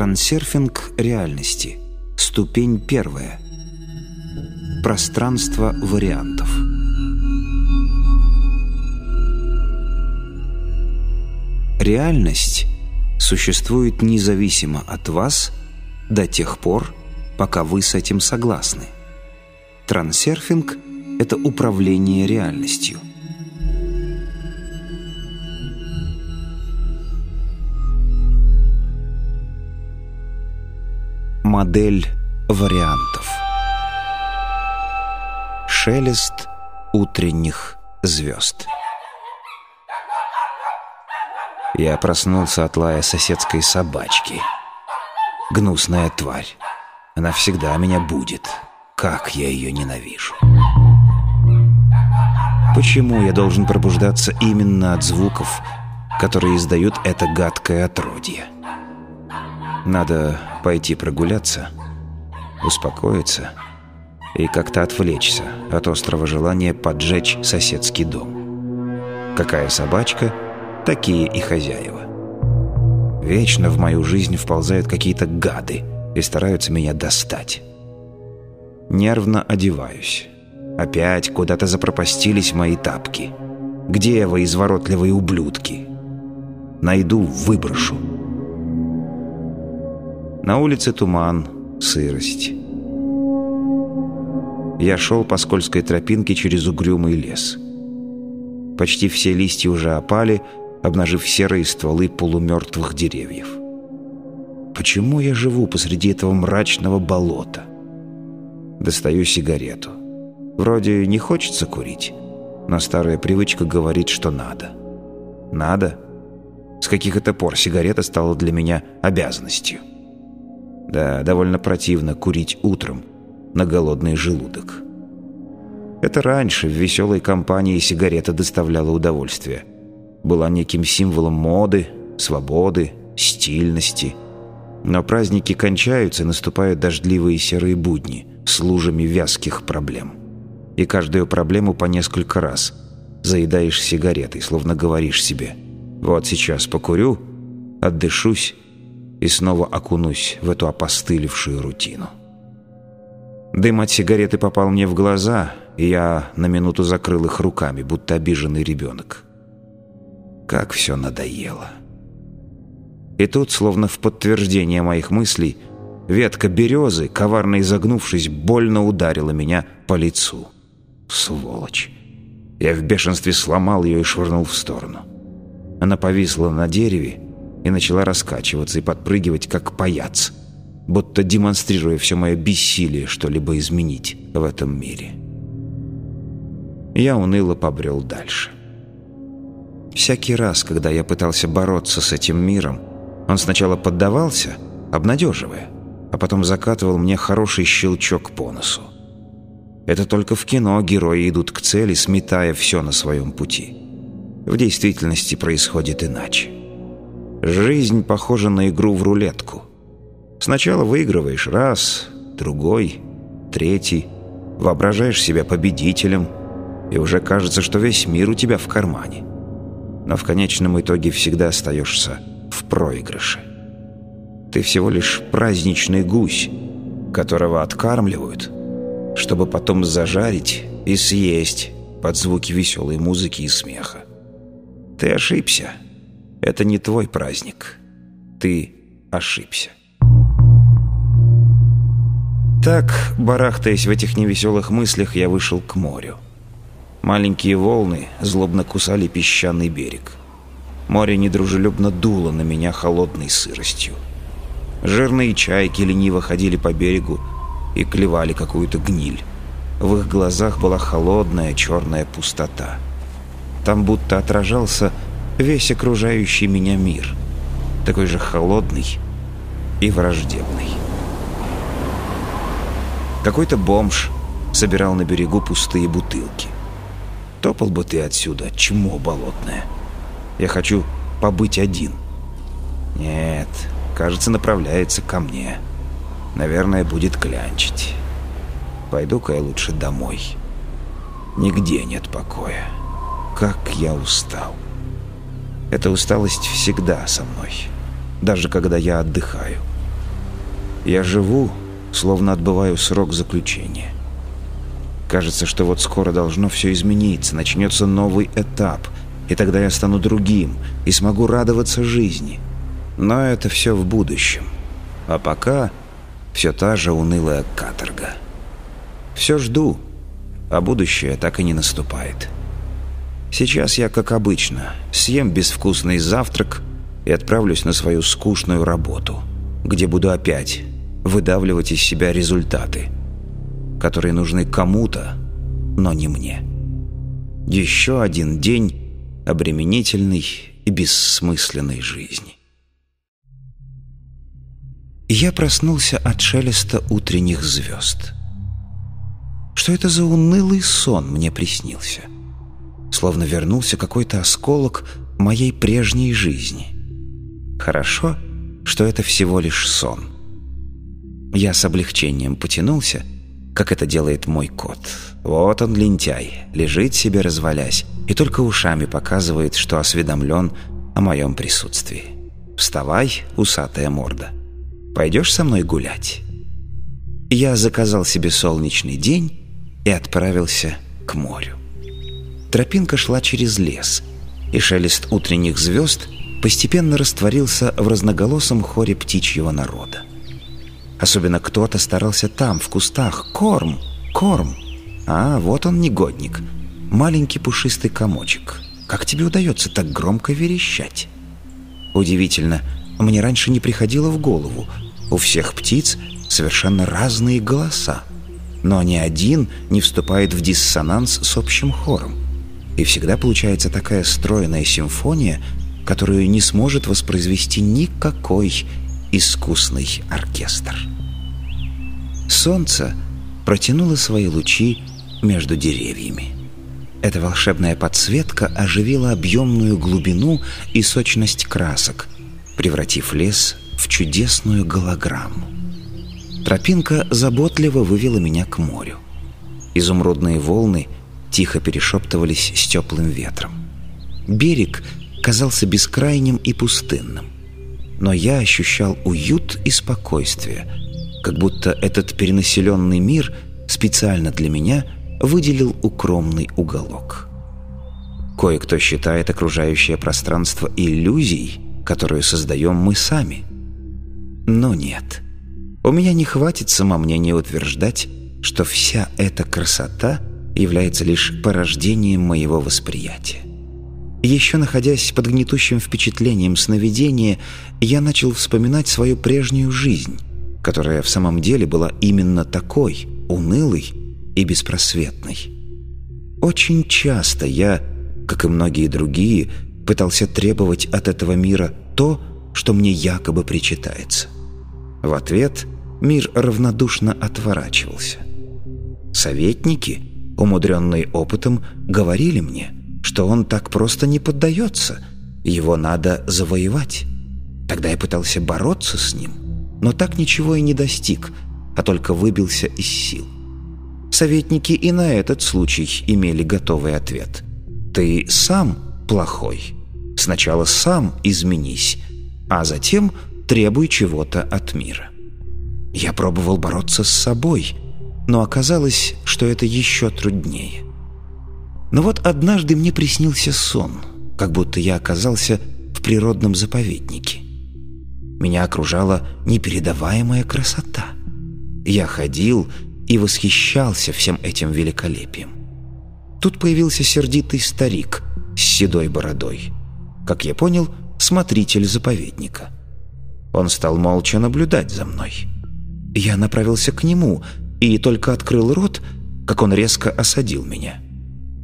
Трансерфинг реальности. Ступень первая. Пространство вариантов. Реальность существует независимо от вас до тех пор, пока вы с этим согласны. Трансерфинг – это управление реальностью. Модель вариантов. Шелест утренних звезд. Я проснулся от лая соседской собачки. Гнусная тварь. Она всегда меня будет. Как я ее ненавижу. Почему я должен пробуждаться именно от звуков, которые издают это гадкое отродье? Надо пойти прогуляться, успокоиться и как-то отвлечься от острого желания поджечь соседский дом. Какая собачка, такие и хозяева. Вечно в мою жизнь вползают какие-то гады и стараются меня достать. Нервно одеваюсь. Опять куда-то запропастились мои тапки. Где вы, изворотливые ублюдки? Найду, выброшу. На улице туман, сырость. Я шел по скользкой тропинке через угрюмый лес. Почти все листья уже опали, обнажив серые стволы полумертвых деревьев. Почему я живу посреди этого мрачного болота? Достаю сигарету. Вроде не хочется курить, но старая привычка говорит, что надо. Надо? С каких это пор сигарета стала для меня обязанностью? Да, довольно противно курить утром на голодный желудок. Это раньше в веселой компании сигарета доставляла удовольствие. Была неким символом моды, свободы, стильности. Но праздники кончаются, наступают дождливые серые будни с лужами вязких проблем. И каждую проблему по несколько раз заедаешь сигаретой, словно говоришь себе «Вот сейчас покурю, отдышусь и снова окунусь в эту опостылевшую рутину. Дым от сигареты попал мне в глаза, и я на минуту закрыл их руками, будто обиженный ребенок. Как все надоело. И тут, словно в подтверждение моих мыслей, ветка березы, коварно изогнувшись, больно ударила меня по лицу. Сволочь. Я в бешенстве сломал ее и швырнул в сторону. Она повисла на дереве, и начала раскачиваться и подпрыгивать, как паяц, будто демонстрируя все мое бессилие что-либо изменить в этом мире. Я уныло побрел дальше. Всякий раз, когда я пытался бороться с этим миром, он сначала поддавался, обнадеживая, а потом закатывал мне хороший щелчок по носу. Это только в кино герои идут к цели, сметая все на своем пути. В действительности происходит иначе. Жизнь похожа на игру в рулетку. Сначала выигрываешь раз, другой, третий, воображаешь себя победителем, и уже кажется, что весь мир у тебя в кармане. Но в конечном итоге всегда остаешься в проигрыше. Ты всего лишь праздничный гусь, которого откармливают, чтобы потом зажарить и съесть под звуки веселой музыки и смеха. Ты ошибся. Это не твой праздник. Ты ошибся. Так, барахтаясь в этих невеселых мыслях, я вышел к морю. Маленькие волны злобно кусали песчаный берег. Море недружелюбно дуло на меня холодной сыростью. Жирные чайки лениво ходили по берегу и клевали какую-то гниль. В их глазах была холодная черная пустота. Там будто отражался весь окружающий меня мир, такой же холодный и враждебный. Какой-то бомж собирал на берегу пустые бутылки. Топал бы ты отсюда, чмо болотное. Я хочу побыть один. Нет, кажется, направляется ко мне. Наверное, будет клянчить. Пойду-ка я лучше домой. Нигде нет покоя. Как я устал. Эта усталость всегда со мной, даже когда я отдыхаю. Я живу, словно отбываю срок заключения. Кажется, что вот скоро должно все измениться, начнется новый этап, и тогда я стану другим и смогу радоваться жизни. Но это все в будущем. А пока все та же унылая каторга. Все жду, а будущее так и не наступает. Сейчас я, как обычно, съем безвкусный завтрак и отправлюсь на свою скучную работу, где буду опять выдавливать из себя результаты, которые нужны кому-то, но не мне. Еще один день обременительной и бессмысленной жизни. Я проснулся от шелеста утренних звезд. Что это за унылый сон мне приснился? Словно вернулся какой-то осколок моей прежней жизни. Хорошо, что это всего лишь сон. Я с облегчением потянулся, как это делает мой кот. Вот он, лентяй, лежит себе развалясь и только ушами показывает, что осведомлен о моем присутствии. «Вставай, усатая морда. Пойдешь со мной гулять?» Я заказал себе солнечный день и отправился к морю. Тропинка шла через лес, и шелест утренних звезд постепенно растворился в разноголосом хоре птичьего народа. Особенно кто-то старался там, в кустах. Корм! Корм! А, вот он, негодник. Маленький пушистый комочек. Как тебе удается так громко верещать? Удивительно, мне раньше не приходило в голову. У всех птиц совершенно разные голоса. Но ни один не вступает в диссонанс с общим хором. И всегда получается такая стройная симфония, которую не сможет воспроизвести никакой искусный оркестр. Солнце протянуло свои лучи между деревьями. Эта волшебная подсветка оживила объемную глубину и сочность красок, превратив лес в чудесную голограмму. Тропинка заботливо вывела меня к морю. Изумрудные волны тихо перешептывались с теплым ветром. Берег казался бескрайним и пустынным но я ощущал уют и спокойствие, как будто этот перенаселенный мир специально для меня выделил укромный уголок. Кое-кто считает окружающее пространство иллюзией, которую создаем мы сами. Но нет. У меня не хватит самомнения утверждать, что вся эта красота является лишь порождением моего восприятия. Еще находясь под гнетущим впечатлением сновидения, я начал вспоминать свою прежнюю жизнь, которая в самом деле была именно такой, унылой и беспросветной. Очень часто я, как и многие другие, пытался требовать от этого мира то, что мне якобы причитается. В ответ мир равнодушно отворачивался. Советники, умудренные опытом, говорили мне – что он так просто не поддается. Его надо завоевать. Тогда я пытался бороться с ним, но так ничего и не достиг, а только выбился из сил. Советники и на этот случай имели готовый ответ. «Ты сам плохой. Сначала сам изменись, а затем требуй чего-то от мира». Я пробовал бороться с собой, но оказалось, что это еще труднее. Но вот однажды мне приснился сон, как будто я оказался в природном заповеднике. Меня окружала непередаваемая красота. Я ходил и восхищался всем этим великолепием. Тут появился сердитый старик с седой бородой. Как я понял, смотритель заповедника. Он стал молча наблюдать за мной. Я направился к нему и только открыл рот, как он резко осадил меня.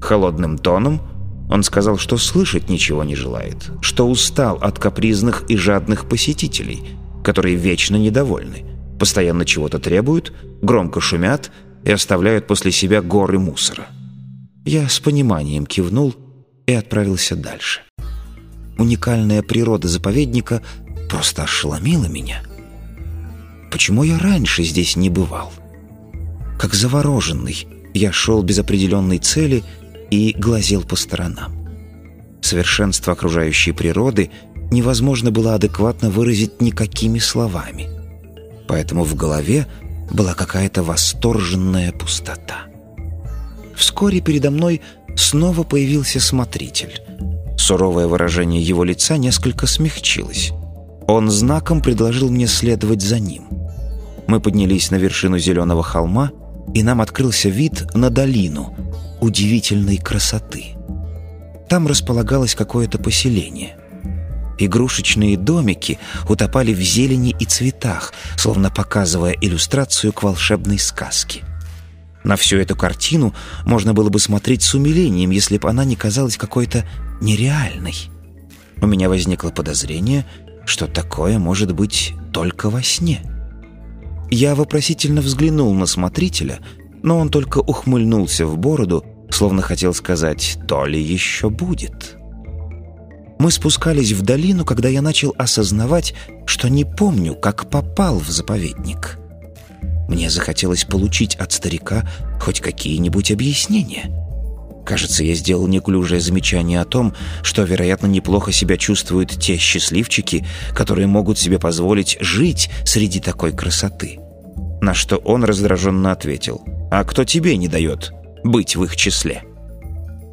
Холодным тоном он сказал, что слышать ничего не желает, что устал от капризных и жадных посетителей, которые вечно недовольны, постоянно чего-то требуют, громко шумят и оставляют после себя горы мусора. Я с пониманием кивнул и отправился дальше. Уникальная природа заповедника просто ошеломила меня. Почему я раньше здесь не бывал? Как завороженный, я шел без определенной цели и глазел по сторонам. Совершенство окружающей природы невозможно было адекватно выразить никакими словами. поэтому в голове была какая-то восторженная пустота. Вскоре передо мной снова появился смотритель. Суровое выражение его лица несколько смягчилось. Он знаком предложил мне следовать за ним. Мы поднялись на вершину зеленого холма, и нам открылся вид на долину удивительной красоты. Там располагалось какое-то поселение. Игрушечные домики утопали в зелени и цветах, словно показывая иллюстрацию к волшебной сказке. На всю эту картину можно было бы смотреть с умилением, если бы она не казалась какой-то нереальной. У меня возникло подозрение, что такое может быть только во сне. Я вопросительно взглянул на смотрителя, но он только ухмыльнулся в бороду, словно хотел сказать «то ли еще будет». Мы спускались в долину, когда я начал осознавать, что не помню, как попал в заповедник. Мне захотелось получить от старика хоть какие-нибудь объяснения. Кажется, я сделал неклюжее замечание о том, что, вероятно, неплохо себя чувствуют те счастливчики, которые могут себе позволить жить среди такой красоты. На что он раздраженно ответил, «А кто тебе не дает быть в их числе?»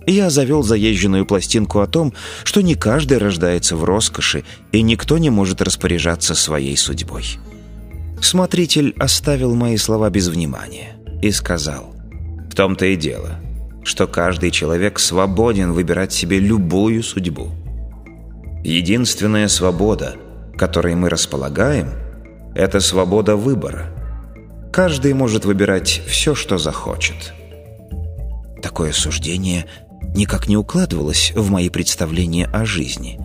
Я завел заезженную пластинку о том, что не каждый рождается в роскоши, и никто не может распоряжаться своей судьбой. Смотритель оставил мои слова без внимания и сказал, «В том-то и дело, что каждый человек свободен выбирать себе любую судьбу. Единственная свобода, которой мы располагаем, это свобода выбора. Каждый может выбирать все, что захочет». Такое суждение никак не укладывалось в мои представления о жизни,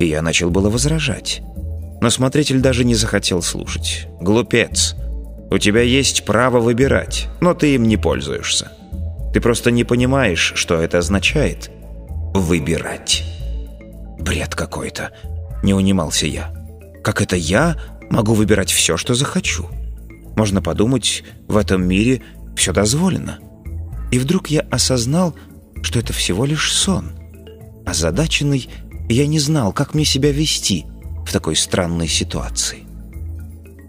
и я начал было возражать. Но смотритель даже не захотел слушать. «Глупец! У тебя есть право выбирать, но ты им не пользуешься. Ты просто не понимаешь, что это означает — выбирать». «Бред какой-то!» — не унимался я. «Как это я могу выбирать все, что захочу? Можно подумать, в этом мире все дозволено». И вдруг я осознал, что это всего лишь сон. Озадаченный, я не знал, как мне себя вести — в такой странной ситуации.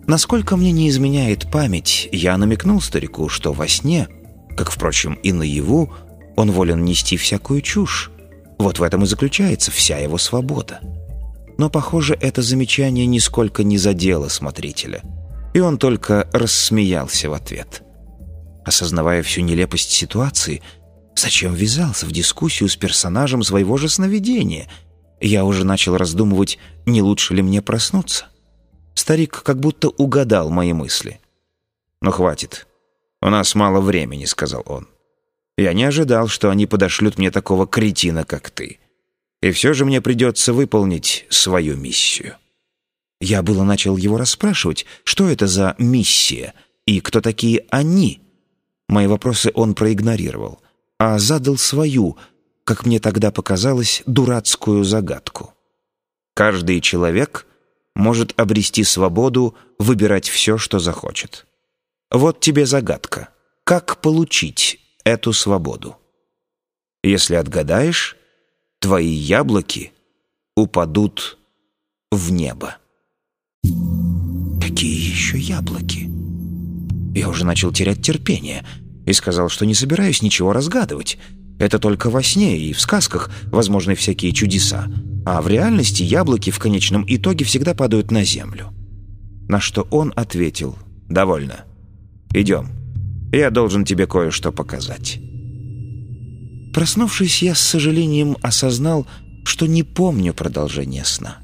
Насколько мне не изменяет память, я намекнул старику, что во сне, как, впрочем, и наяву, он волен нести всякую чушь. Вот в этом и заключается вся его свобода. Но, похоже, это замечание нисколько не задело смотрителя, и он только рассмеялся в ответ. Осознавая всю нелепость ситуации, зачем ввязался в дискуссию с персонажем своего же сновидения — я уже начал раздумывать, не лучше ли мне проснуться. Старик как будто угадал мои мысли. «Ну, хватит. У нас мало времени», — сказал он. «Я не ожидал, что они подошлют мне такого кретина, как ты. И все же мне придется выполнить свою миссию». Я было начал его расспрашивать, что это за миссия и кто такие «они». Мои вопросы он проигнорировал, а задал свою — как мне тогда показалось, дурацкую загадку. Каждый человек может обрести свободу выбирать все, что захочет. Вот тебе загадка. Как получить эту свободу? Если отгадаешь, твои яблоки упадут в небо. Какие еще яблоки? Я уже начал терять терпение и сказал, что не собираюсь ничего разгадывать. Это только во сне и в сказках возможны всякие чудеса, а в реальности яблоки в конечном итоге всегда падают на землю. На что он ответил «Довольно. Идем. Я должен тебе кое-что показать». Проснувшись, я с сожалением осознал, что не помню продолжение сна.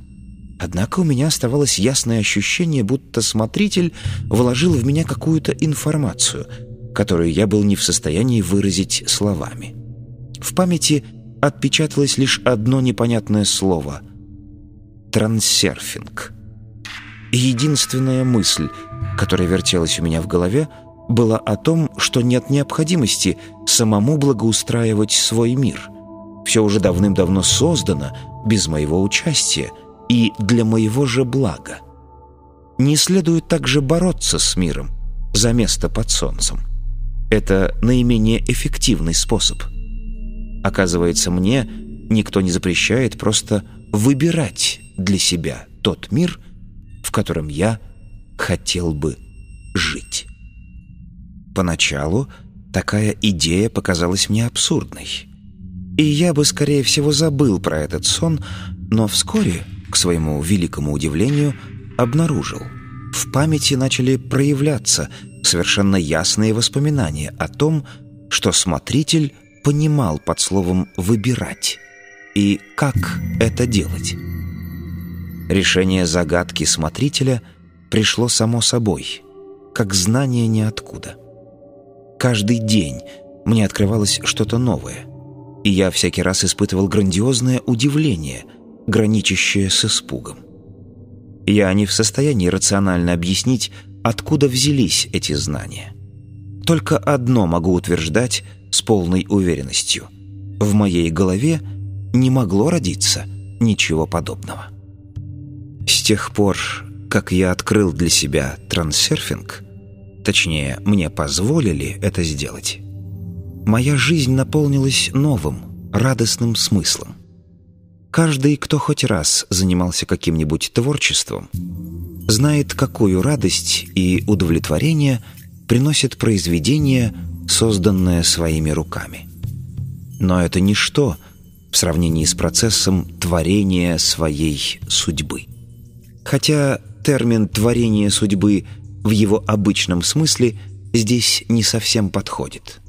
Однако у меня оставалось ясное ощущение, будто смотритель вложил в меня какую-то информацию, которую я был не в состоянии выразить словами. В памяти отпечаталось лишь одно непонятное слово — трансерфинг. Единственная мысль, которая вертелась у меня в голове, была о том, что нет необходимости самому благоустраивать свой мир. Все уже давным-давно создано, без моего участия, и для моего же блага. Не следует также бороться с миром за место под солнцем. Это наименее эффективный способ — Оказывается, мне никто не запрещает просто выбирать для себя тот мир, в котором я хотел бы жить. Поначалу такая идея показалась мне абсурдной. И я бы, скорее всего, забыл про этот сон, но вскоре, к своему великому удивлению, обнаружил. В памяти начали проявляться совершенно ясные воспоминания о том, что смотритель понимал под словом «выбирать» и как это делать. Решение загадки смотрителя пришло само собой, как знание ниоткуда. Каждый день мне открывалось что-то новое, и я всякий раз испытывал грандиозное удивление, граничащее с испугом. Я не в состоянии рационально объяснить, откуда взялись эти знания. Только одно могу утверждать с полной уверенностью. В моей голове не могло родиться ничего подобного. С тех пор, как я открыл для себя трансерфинг, точнее, мне позволили это сделать, моя жизнь наполнилась новым, радостным смыслом. Каждый, кто хоть раз занимался каким-нибудь творчеством, знает, какую радость и удовлетворение приносит произведение, созданное своими руками. Но это ничто в сравнении с процессом творения своей судьбы. Хотя термин «творение судьбы» в его обычном смысле здесь не совсем подходит.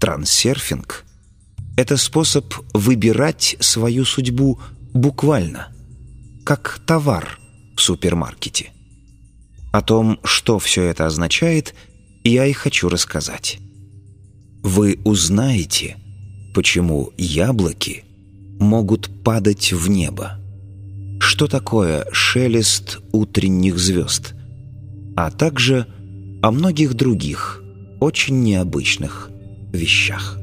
Трансерфинг — это способ выбирать свою судьбу буквально, как товар в супермаркете. О том, что все это означает, я и хочу рассказать. Вы узнаете, почему яблоки могут падать в небо что такое шелест утренних звезд, а также о многих других очень необычных вещах.